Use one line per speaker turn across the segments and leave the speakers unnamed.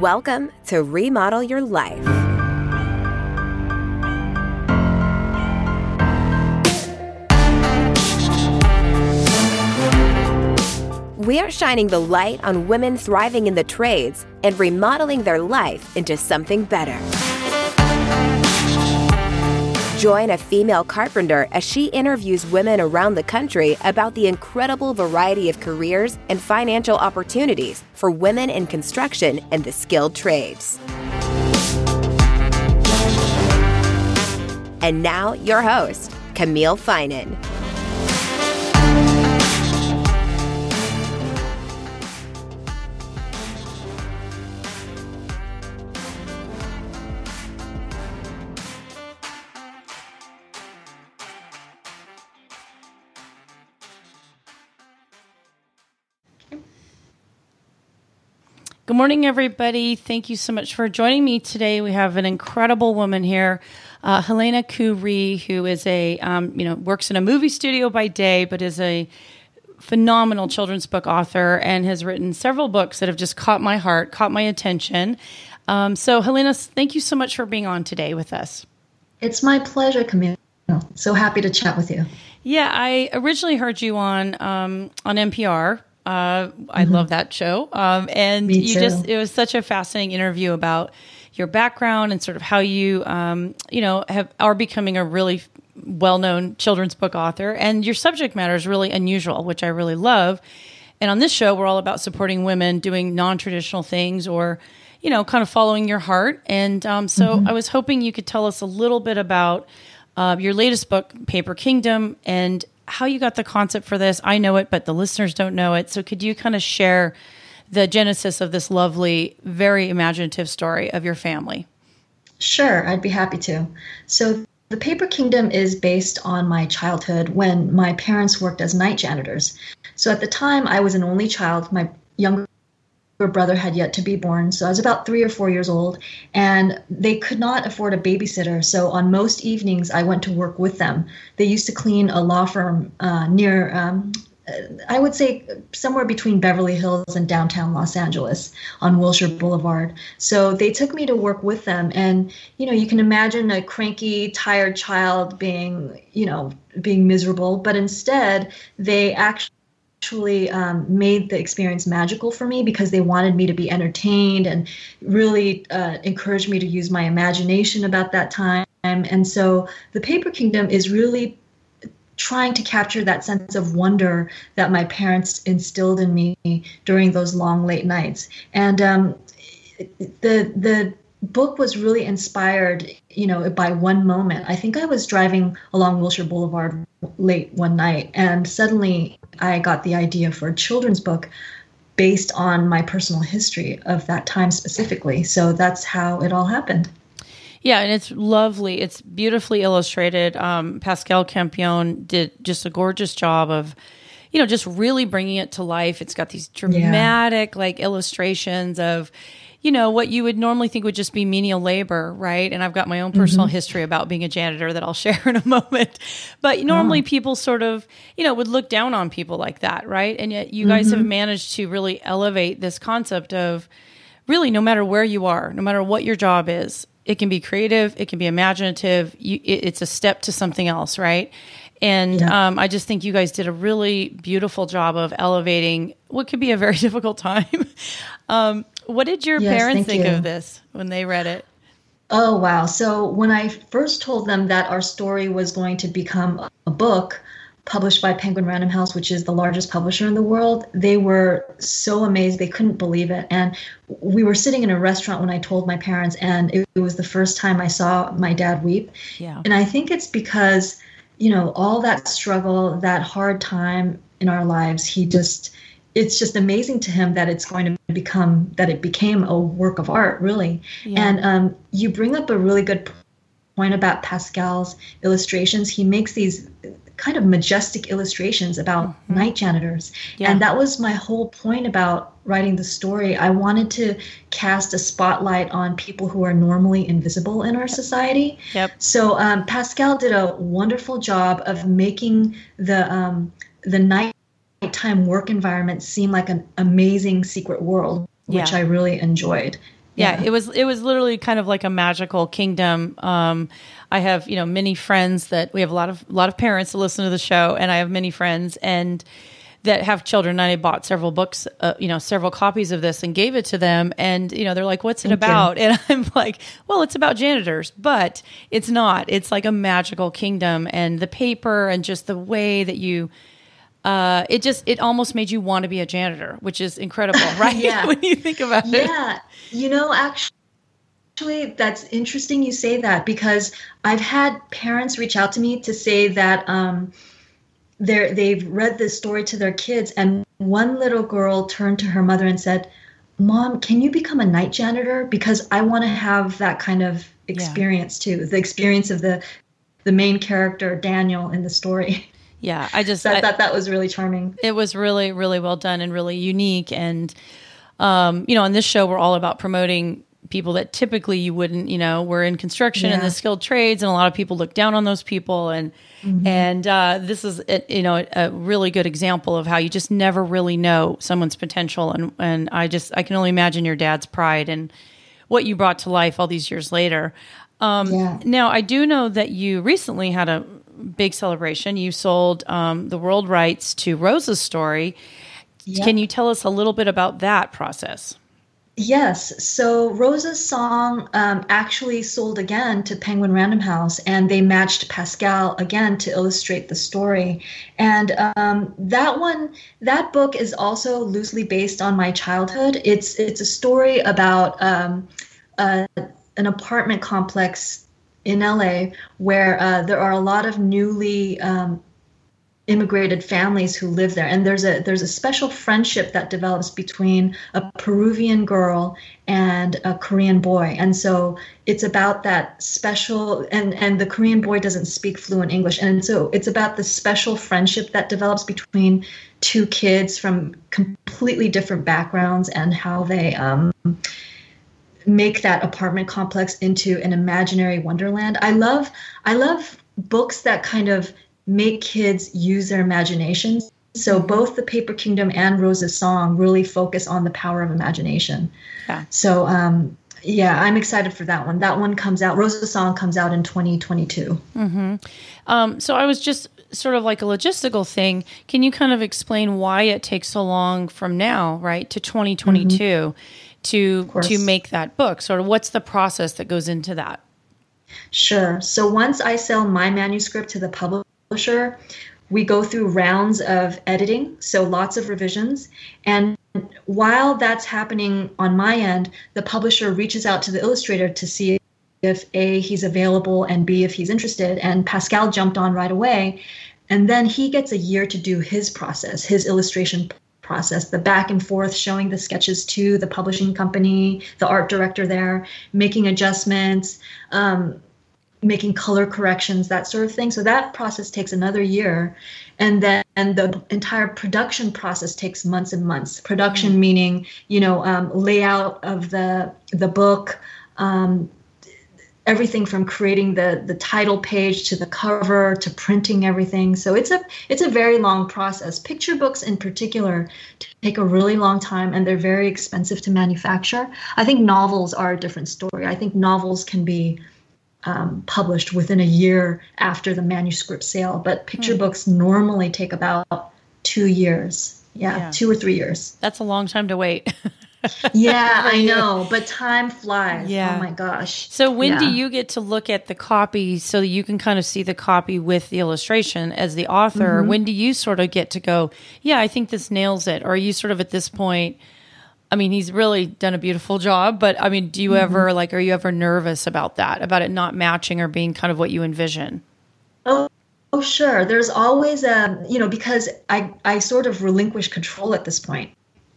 Welcome to Remodel Your Life. We are shining the light on women thriving in the trades and remodeling their life into something better. Join a female carpenter as she interviews women around the country about the incredible variety of careers and financial opportunities for women in construction and the skilled trades. And now, your host, Camille Finan.
Good morning, everybody. Thank you so much for joining me today. We have an incredible woman here, uh, Helena Ku Rhee, who is a um, you know works in a movie studio by day, but is a phenomenal children's book author and has written several books that have just caught my heart, caught my attention. Um, so, Helena, thank you so much for being on today with us.
It's my pleasure, Camille. So happy to chat with you.
Yeah, I originally heard you on um, on NPR uh, I mm-hmm. love that show. Um, and you just, it was such a fascinating interview about your background and sort of how you, um, you know, have, are becoming a really well known children's book author. And your subject matter is really unusual, which I really love. And on this show, we're all about supporting women doing non traditional things or, you know, kind of following your heart. And um, so mm-hmm. I was hoping you could tell us a little bit about uh, your latest book, Paper Kingdom, and how you got the concept for this. I know it, but the listeners don't know it. So could you kind of share the genesis of this lovely, very imaginative story of your family?
Sure, I'd be happy to. So the Paper Kingdom is based on my childhood when my parents worked as night janitors. So at the time, I was an only child. My younger brother had yet to be born. So I was about three or four years old, and they could not afford a babysitter. So on most evenings, I went to work with them. They used to clean a law firm uh, near. Um, I would say somewhere between Beverly Hills and downtown Los Angeles on Wilshire Boulevard. So they took me to work with them. And, you know, you can imagine a cranky, tired child being, you know, being miserable. But instead, they actually actually um, made the experience magical for me because they wanted me to be entertained and really uh, encouraged me to use my imagination about that time. And so the Paper Kingdom is really trying to capture that sense of wonder that my parents instilled in me during those long late nights. And um, the the book was really inspired, you know, by one moment. I think I was driving along Wilshire Boulevard late one night, and suddenly I got the idea for a children's book based on my personal history of that time specifically. So that's how it all happened.
Yeah, and it's lovely. It's beautifully illustrated. Um, Pascal Campion did just a gorgeous job of, you know, just really bringing it to life. It's got these dramatic, yeah. like, illustrations of, you know, what you would normally think would just be menial labor, right? And I've got my own personal mm-hmm. history about being a janitor that I'll share in a moment. But normally oh. people sort of, you know, would look down on people like that, right? And yet you guys mm-hmm. have managed to really elevate this concept of really no matter where you are, no matter what your job is, it can be creative, it can be imaginative, you, it, it's a step to something else, right? And yeah. um, I just think you guys did a really beautiful job of elevating what could be a very difficult time. um, what did your
yes,
parents think
you.
of this when they read it?
Oh, wow. So when I first told them that our story was going to become a book published by Penguin Random House, which is the largest publisher in the world, they were so amazed. They couldn't believe it. And we were sitting in a restaurant when I told my parents, and it, it was the first time I saw my dad weep.
Yeah.
And I think it's because, you know, all that struggle, that hard time in our lives, he just it's just amazing to him that it's going to become that it became a work of art really yeah. and um, you bring up a really good point about pascal's illustrations he makes these kind of majestic illustrations about mm-hmm. night janitors yeah. and that was my whole point about writing the story i wanted to cast a spotlight on people who are normally invisible in our society
yep.
so um, pascal did a wonderful job of making the um, the night nighttime work environment seem like an amazing secret world, which
yeah.
I really enjoyed.
Yeah, yeah, it was it was literally kind of like a magical kingdom. Um, I have you know many friends that we have a lot of a lot of parents that listen to the show, and I have many friends and that have children. And I bought several books, uh, you know, several copies of this and gave it to them. And you know, they're like, "What's it Thank about?" You. And I'm like, "Well, it's about janitors, but it's not. It's like a magical kingdom, and the paper and just the way that you." Uh, it just it almost made you want to be a janitor, which is incredible, right?
yeah.
when you think about
yeah. it. Yeah, you know, actually. Actually, that's interesting you say that because I've had parents reach out to me to say that um, they they've read this story to their kids, and one little girl turned to her mother and said, "Mom, can you become a night janitor? Because I want to have that kind of experience yeah. too, the experience of the the main character Daniel in the story."
Yeah, I just
so I,
I
thought that was really charming.
It was really, really well done and really unique. And um, you know, on this show, we're all about promoting people that typically you wouldn't. You know, we're in construction yeah. and the skilled trades, and a lot of people look down on those people. And mm-hmm. and uh, this is a, you know a really good example of how you just never really know someone's potential. And and I just I can only imagine your dad's pride and what you brought to life all these years later. Um, yeah. Now, I do know that you recently had a big celebration. You sold um, the world rights to Rosa's story. Yep. Can you tell us a little bit about that process?
Yes. So Rosa's song um, actually sold again to Penguin Random House, and they matched Pascal again to illustrate the story. And um, that one, that book is also loosely based on my childhood. It's it's a story about um, uh, an apartment complex in LA where uh, there are a lot of newly um, immigrated families who live there. And there's a there's a special friendship that develops between a Peruvian girl and a Korean boy. And so it's about that special and and the Korean boy doesn't speak fluent English. And so it's about the special friendship that develops between two kids from completely different backgrounds and how they um, make that apartment complex into an imaginary wonderland. I love I love books that kind of make kids use their imaginations. So both the Paper Kingdom and Rosa's Song really focus on the power of imagination. Yeah. So um, yeah, I'm excited for that one. That one comes out. Rosa's Song comes out in 2022.
Mm-hmm. Um, so I was just sort of like a logistical thing. Can you kind of explain why it takes so long from now, right, to 2022? Mm-hmm to to make that book? Sort of what's the process that goes into that?
Sure. So once I sell my manuscript to the publisher, we go through rounds of editing, so lots of revisions. And while that's happening on my end, the publisher reaches out to the illustrator to see if A, he's available, and B, if he's interested. And Pascal jumped on right away. And then he gets a year to do his process, his illustration process, the back and forth, showing the sketches to the publishing company, the art director there, making adjustments, um, making color corrections, that sort of thing. So that process takes another year. And then and the entire production process takes months and months. Production mm-hmm. meaning, you know, um, layout of the the book, um, everything from creating the the title page to the cover to printing everything. So it's a it's a very long process. Picture books in particular take a really long time and they're very expensive to manufacture. I think novels are a different story. I think novels can be um, published within a year after the manuscript sale but picture hmm. books normally take about two years. Yeah, yeah, two or three years.
That's a long time to wait
yeah, I know, but time flies. Yeah. Oh my gosh.
So when
yeah.
do you get to look at the copy so you can kind of see the copy with the illustration as the author? Mm-hmm. When do you sort of get to go, yeah, I think this nails it? Or are you sort of at this point I mean, he's really done a beautiful job, but I mean, do you mm-hmm. ever like are you ever nervous about that? About it not matching or being kind of what you envision?
Oh, Oh, sure. There's always a, you know, because I, I sort of relinquish control at this point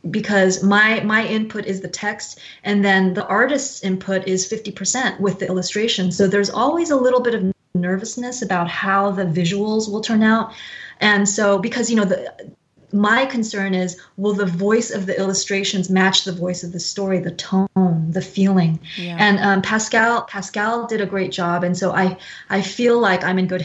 because my my input is the text and then the artist's input is 50% with the illustration. So there's always a little bit of nervousness about how the visuals will turn out. And so because you know the my concern is will the voice of the illustrations match the voice of the story the tone the feeling? Yeah. and um, pascal pascal did a great job and so i i feel like i'm in good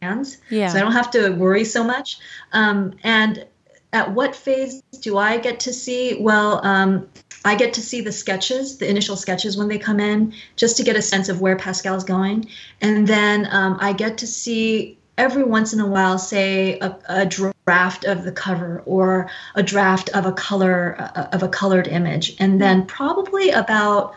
hands. Yeah. so i don't have to worry so much. Um, and at what phase do I get to see? Well, um, I get to see the sketches, the initial sketches when they come in, just to get a sense of where Pascal's going. And then um, I get to see every once in a while, say a, a, draft of the cover or a draft of a color uh, of a colored image, and then probably about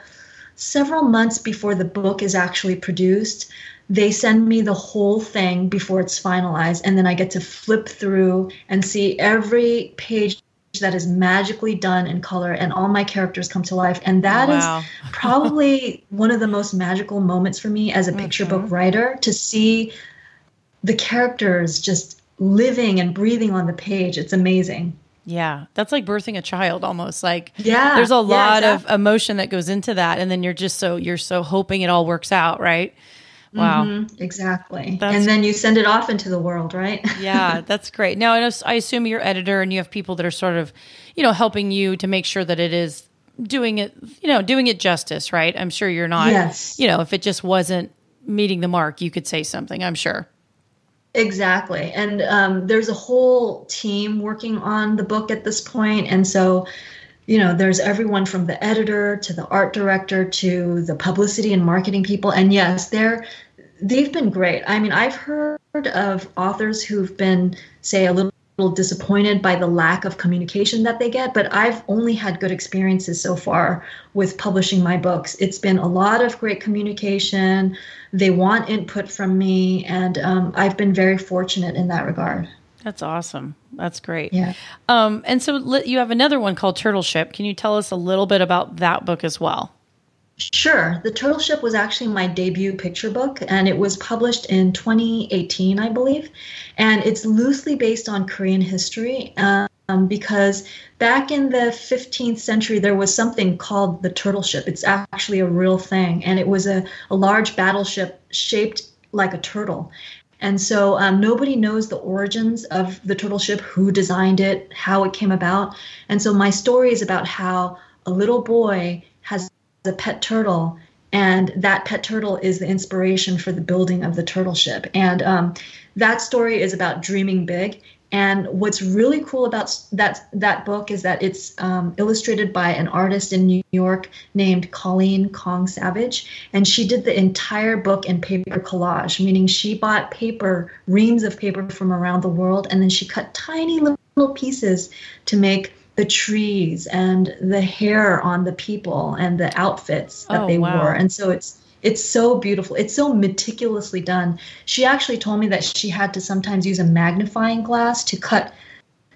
several months before the book is actually produced, they send me the whole thing before it's finalized, and then I get to flip through and see every page that is magically done in color and all my characters come to life and that wow. is probably one of the most magical moments for me as a picture mm-hmm. book writer to see the characters just living and breathing on the page. It's amazing.
Yeah, that's like birthing a child almost. Like
yeah,
there's a lot yeah, exactly. of emotion that goes into that and then you're just so you're so hoping it all works out, right? Wow. Mm-hmm,
exactly. That's, and then you send it off into the world, right?
yeah, that's great. Now, I assume you're editor and you have people that are sort of, you know, helping you to make sure that it is doing it, you know, doing it justice, right? I'm sure you're not, yes. you know, if it just wasn't meeting the mark, you could say something, I'm sure.
Exactly. And um, there's a whole team working on the book at this point. And so, you know, there's everyone from the editor to the art director to the publicity and marketing people. And yes, they're they've been great. I mean, I've heard of authors who've been, say, a little disappointed by the lack of communication that they get, but I've only had good experiences so far with publishing my books. It's been a lot of great communication. They want input from me, and um, I've been very fortunate in that regard.
That's awesome. That's great.
Yeah.
Um, and so you have another one called Turtle Ship. Can you tell us a little bit about that book as well?
Sure. The Turtle Ship was actually my debut picture book, and it was published in 2018, I believe. And it's loosely based on Korean history um, because back in the 15th century, there was something called the Turtle Ship. It's actually a real thing, and it was a, a large battleship shaped like a turtle. And so um, nobody knows the origins of the turtle ship, who designed it, how it came about. And so my story is about how a little boy has a pet turtle and that pet turtle is the inspiration for the building of the turtle ship and um, that story is about dreaming big and what's really cool about that that book is that it's um, illustrated by an artist in New York named Colleen Kong Savage, and she did the entire book in paper collage, meaning she bought paper, reams of paper from around the world, and then she cut tiny little pieces to make the trees and the hair on the people and the outfits that oh, they wow. wore. And so it's it's so beautiful. It's so meticulously done. She actually told me that she had to sometimes use a magnifying glass to cut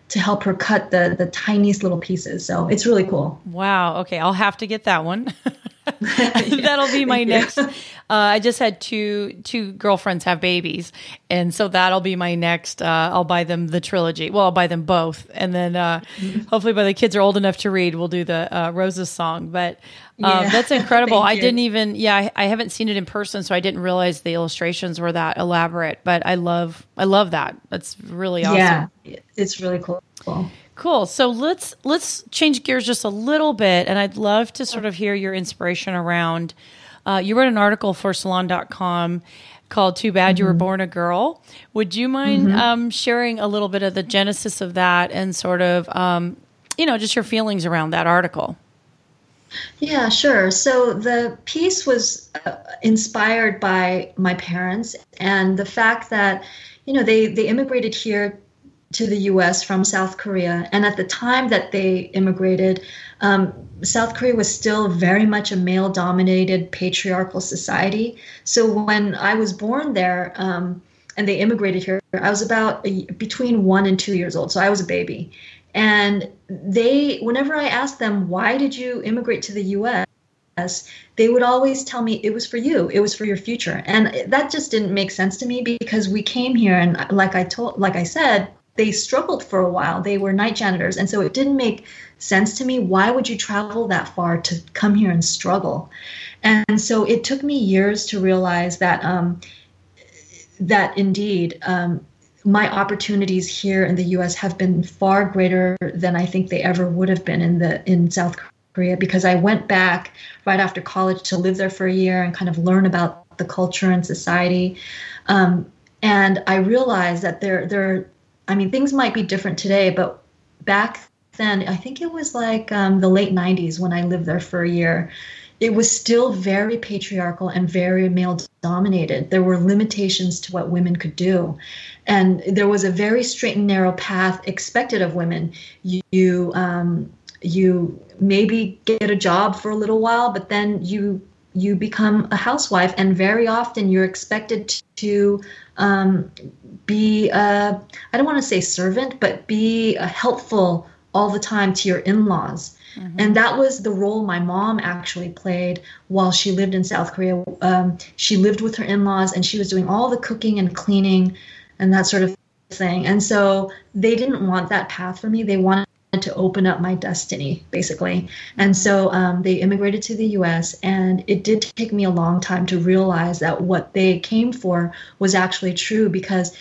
to help her cut the the tiniest little pieces. So it's really cool.
Wow. Okay, I'll have to get that one. that'll be my next. Uh, I just had two two girlfriends have babies, and so that'll be my next. Uh, I'll buy them the trilogy. Well, I'll buy them both, and then uh, hopefully by the kids are old enough to read, we'll do the uh, Rosa's song. But uh, yeah. that's incredible. I didn't even. Yeah, I, I, haven't seen it in person, so I didn't realize the illustrations were that elaborate. But I love I love that. That's really awesome.
Yeah, it's really cool. cool.
Cool. So let's let's change gears just a little bit, and I'd love to sort of hear your inspiration around. Uh, you wrote an article for Salon.com called "Too Bad mm-hmm. You Were mm-hmm. Born a Girl." Would you mind mm-hmm. um, sharing a little bit of the genesis of that and sort of, um, you know, just your feelings around that article?
Yeah, sure. So the piece was uh, inspired by my parents and the fact that, you know, they they immigrated here to the US from South Korea. And at the time that they immigrated, um, South Korea was still very much a male dominated patriarchal society. So when I was born there um, and they immigrated here, I was about a, between one and two years old. So I was a baby. And they, whenever I asked them, why did you immigrate to the US? they would always tell me it was for you it was for your future and that just didn't make sense to me because we came here and like i told like i said they struggled for a while. They were night janitors. And so it didn't make sense to me. Why would you travel that far to come here and struggle? And so it took me years to realize that um, that indeed um, my opportunities here in the U.S. have been far greater than I think they ever would have been in the in South Korea because I went back right after college to live there for a year and kind of learn about the culture and society. Um, and I realized that there there I mean, things might be different today, but back then, I think it was like um, the late 90s when I lived there for a year, it was still very patriarchal and very male dominated. There were limitations to what women could do. And there was a very straight and narrow path expected of women. You, you, um, you maybe get a job for a little while, but then you you become a housewife, and very often you're expected to um, be a, I don't want to say servant, but be a helpful all the time to your in-laws. Mm-hmm. And that was the role my mom actually played while she lived in South Korea. Um, she lived with her in laws and she was doing all the cooking and cleaning and that sort of thing. And so they didn't want that path for me. They wanted to open up my destiny, basically. And mm-hmm. so um, they immigrated to the US, and it did take me a long time to realize that what they came for was actually true because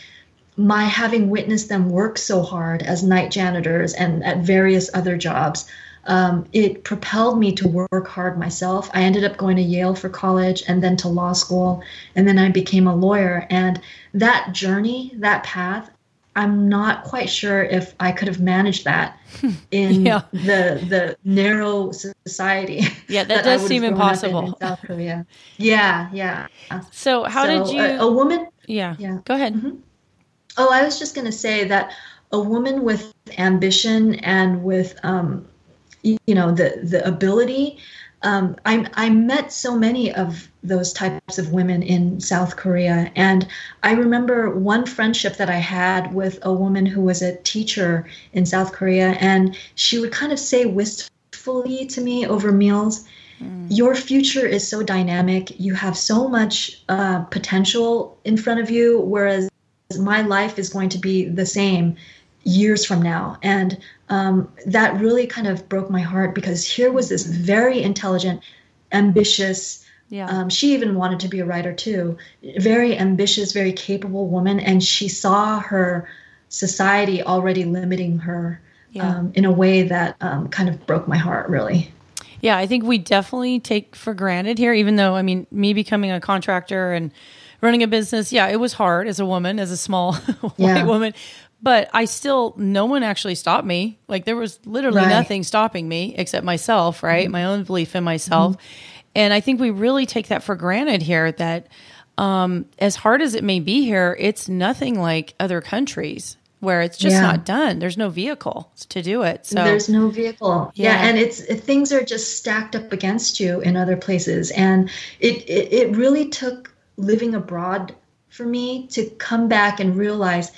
my having witnessed them work so hard as night janitors and at various other jobs, um, it propelled me to work hard myself. I ended up going to Yale for college and then to law school, and then I became a lawyer. And that journey, that path, I'm not quite sure if I could have managed that in yeah. the the narrow society.
Yeah, that, that does seem impossible.
In, South Korea. Yeah, yeah.
So how so, did you?
A, a, woman.
Yeah. Yeah. Go ahead. Mm-hmm.
Oh, I was just going to say that a woman with ambition and with um, you know the the ability um, I, I met so many of those types of women in South Korea. And I remember one friendship that I had with a woman who was a teacher in South Korea. And she would kind of say wistfully to me over meals, mm. Your future is so dynamic. You have so much uh, potential in front of you, whereas my life is going to be the same years from now. And um, that really kind of broke my heart because here was this very intelligent, ambitious, yeah. Um, she even wanted to be a writer too. Very ambitious, very capable woman, and she saw her society already limiting her yeah. um, in a way that um, kind of broke my heart, really.
Yeah, I think we definitely take for granted here, even though, I mean, me becoming a contractor and running a business, yeah, it was hard as a woman, as a small white yeah. woman but I still, no one actually stopped me. Like there was literally right. nothing stopping me except myself, right? Mm-hmm. My own belief in myself. Mm-hmm. And I think we really take that for granted here that um, as hard as it may be here, it's nothing like other countries where it's just yeah. not done. There's no vehicle to do it. So
there's no vehicle. Yeah. yeah. and it's things are just stacked up against you in other places. And it, it, it really took living abroad for me to come back and realize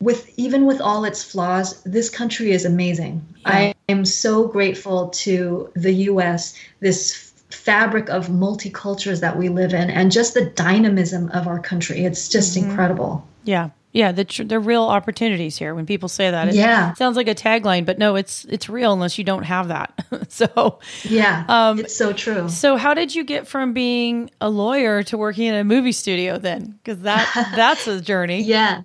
with even with all its flaws, this country is amazing. Yeah. I am so grateful to the US, this fabric of multicultures that we live in, and just the dynamism of our country. It's just mm-hmm. incredible.
Yeah. Yeah, the tr- the real opportunities here. When people say that, it yeah. sounds like a tagline, but no, it's it's real unless you don't have that. so
yeah, um, it's so true.
So how did you get from being a lawyer to working in a movie studio then? Because that that's a journey.
yeah,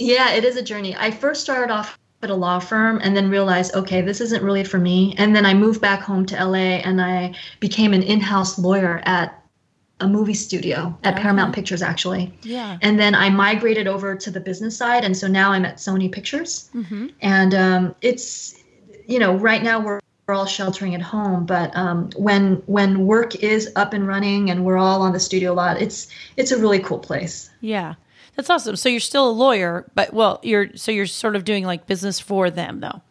yeah, it is a journey. I first started off at a law firm and then realized, okay, this isn't really for me. And then I moved back home to LA and I became an in house lawyer at a movie studio at okay. Paramount Pictures, actually.
Yeah.
And then I migrated over to the business side. And so now I'm at Sony Pictures. Mm-hmm. And um, it's, you know, right now we're we're all sheltering at home but um, when when work is up and running and we're all on the studio lot it's it's a really cool place
yeah that's awesome. So you're still a lawyer, but well, you're so you're sort of doing like business for them though.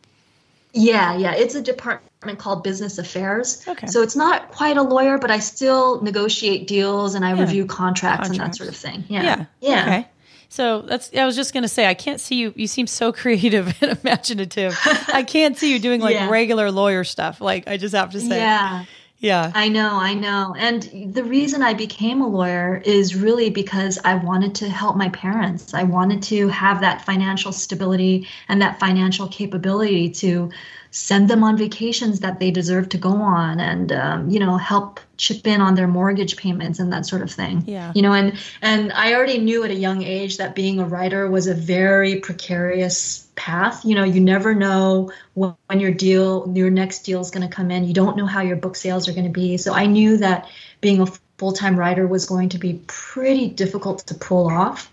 Yeah, yeah. It's a department called business affairs. Okay. So it's not quite a lawyer, but I still negotiate deals and I yeah. review contracts, contracts, and that sort of thing. Yeah.
Yeah.
yeah.
Okay. So that's I was just gonna say I can't see you you seem so creative and imaginative. I can't see you doing like yeah. regular lawyer stuff. Like I just have to say.
Yeah.
Yeah.
I know, I know. And the reason I became a lawyer is really because I wanted to help my parents. I wanted to have that financial stability and that financial capability to send them on vacations that they deserve to go on and um, you know help chip in on their mortgage payments and that sort of thing.
Yeah.
You know and and i already knew at a young age that being a writer was a very precarious path. You know you never know when, when your deal your next deal is going to come in. You don't know how your book sales are going to be. So i knew that being a full-time writer was going to be pretty difficult to pull off.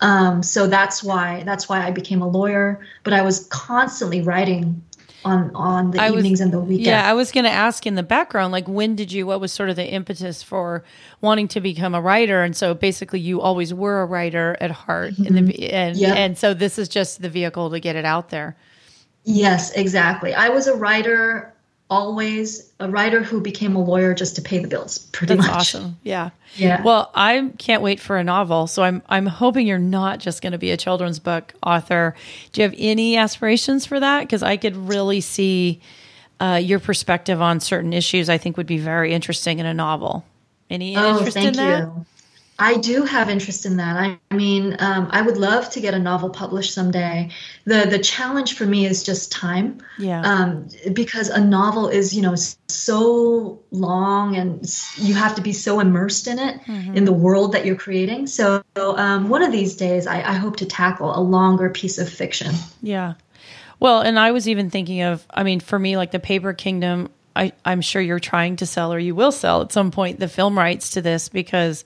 Um, so that's why that's why i became a lawyer. But i was constantly writing on on the I evenings was, and the weekends.
Yeah, I was going to ask in the background, like when did you? What was sort of the impetus for wanting to become a writer? And so basically, you always were a writer at heart, mm-hmm. in the and yep. and so this is just the vehicle to get it out there.
Yes, exactly. I was a writer always a writer who became a lawyer just to pay the bills pretty
That's
much.
awesome. Yeah. Yeah. Well i can't wait for a novel so i'm i'm hoping you're not just going to be a children's book author. Do you have any aspirations for that? Because i could really see uh, your perspective on certain issues i think would be very interesting in a novel. Any oh, interest in that? you.
I do have interest in that. I, I mean, um, I would love to get a novel published someday. the The challenge for me is just time.
Yeah.
Um, because a novel is, you know, so long, and you have to be so immersed in it, mm-hmm. in the world that you're creating. So, um, one of these days, I, I hope to tackle a longer piece of fiction.
Yeah. Well, and I was even thinking of, I mean, for me, like the Paper Kingdom. I, I'm sure you're trying to sell, or you will sell at some point, the film rights to this because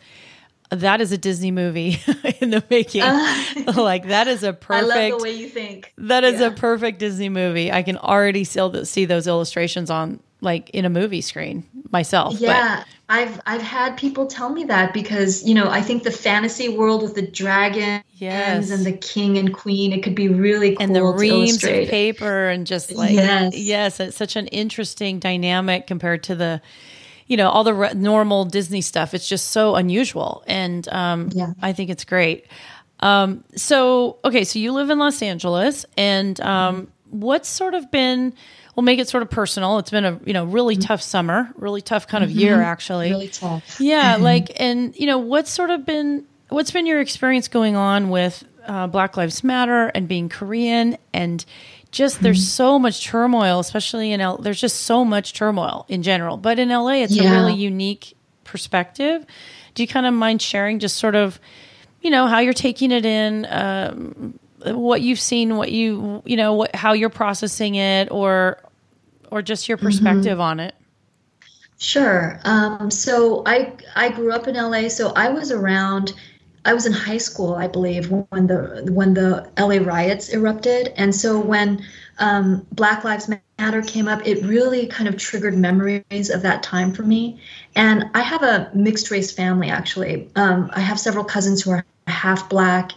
that is a Disney movie in the making. Uh, like that is a perfect. I
love the way you think.
That is yeah. a perfect Disney movie. I can already see those illustrations on like in a movie screen myself.
Yeah, but. I've I've had people tell me that because you know I think the fantasy world with the dragon yes. and the king and queen it could be really cool
and the reams of paper and just like yes. yes, it's such an interesting dynamic compared to the you know all the re- normal Disney stuff. It's just so unusual, and um, yeah. I think it's great. Um, so okay, so you live in Los Angeles, and um, what's sort of been we'll make it sort of personal. It's been a you know really mm-hmm. tough summer, really tough kind of mm-hmm. year actually.
Really tough.
Yeah, mm-hmm. like and you know what's sort of been what's been your experience going on with uh, Black Lives Matter and being Korean and just there's mm-hmm. so much turmoil, especially in L. There's just so much turmoil in general, but in LA, it's yeah. a really unique perspective. Do you kind of mind sharing just sort of, you know, how you're taking it in, um, what you've seen, what you, you know, what how you're processing it, or or just your mm-hmm. perspective mm-hmm. on it?
Sure. Um, so I I grew up in LA, so I was around I was in high school, I believe, when the when the LA riots erupted, and so when um, Black Lives Matter came up, it really kind of triggered memories of that time for me. And I have a mixed race family, actually. Um, I have several cousins who are half black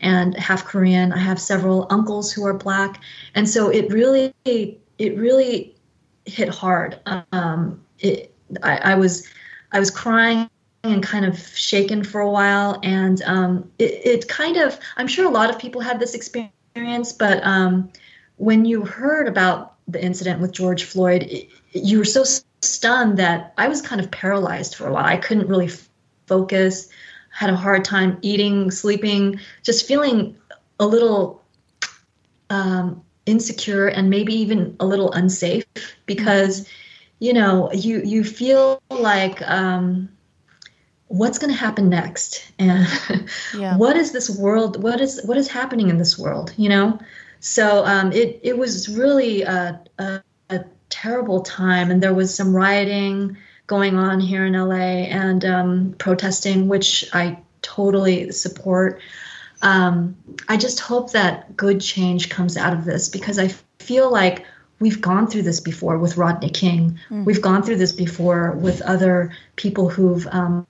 and half Korean. I have several uncles who are black, and so it really it really hit hard. Um, it, I, I was I was crying and kind of shaken for a while. And um, it, it, kind of, I'm sure a lot of people had this experience, but um, when you heard about the incident with George Floyd, it, you were so stunned that I was kind of paralyzed for a while. I couldn't really f- focus, had a hard time eating, sleeping, just feeling a little um, insecure and maybe even a little unsafe because. You know, you you feel like um, what's going to happen next and yeah. what is this world what is what is happening in this world you know so um, it it was really a, a, a, terrible time and there was some rioting going on here in LA and um, protesting which I totally support um, I just hope that good change comes out of this because I feel like we've gone through this before with Rodney King. Mm. We've gone through this before with other people who've um,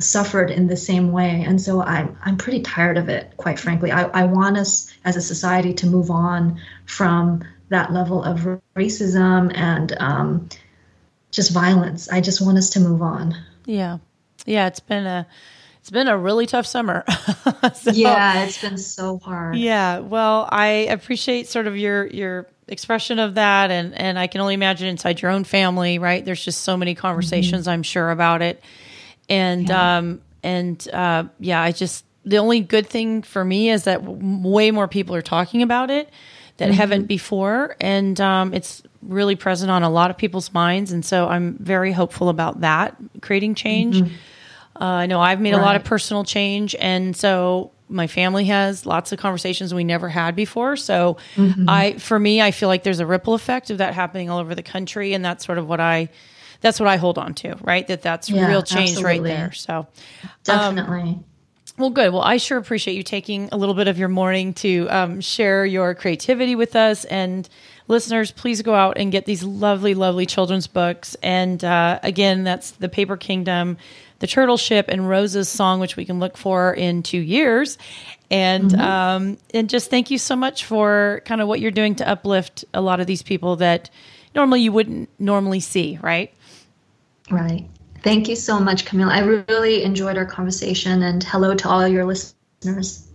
suffered in the same way. And so I'm, I'm pretty tired of it, quite frankly. I, I want us as a society to move on from that level of racism and um, just violence. I just want us to move on.
Yeah. Yeah. It's been a, it's been a really tough summer.
so, yeah, it's been so hard.
Yeah. Well, I appreciate sort of your, your, expression of that and and I can only imagine inside your own family, right? There's just so many conversations mm-hmm. I'm sure about it and yeah. um and uh yeah i just the only good thing for me is that way more people are talking about it that mm-hmm. haven't before and um it's really present on a lot of people's minds and so i'm very hopeful about that creating change mm-hmm. uh, i know i've made right. a lot of personal change and so my family has lots of conversations we never had before so mm-hmm. i for me i feel like there's a ripple effect of that happening all over the country and that's sort of what i that's what I hold on to, right? That that's yeah, real change absolutely. right there. So
definitely. Um,
Well, good. Well, I sure appreciate you taking a little bit of your morning to um, share your creativity with us. And listeners, please go out and get these lovely, lovely children's books. And uh, again, that's The Paper Kingdom, The Turtle Ship, and Rose's Song, which we can look for in two years. And mm-hmm. um, and just thank you so much for kind of what you're doing to uplift a lot of these people that normally you wouldn't normally see, right?
Right. Thank you so much, Camille. I really enjoyed our conversation, and hello to all your listeners.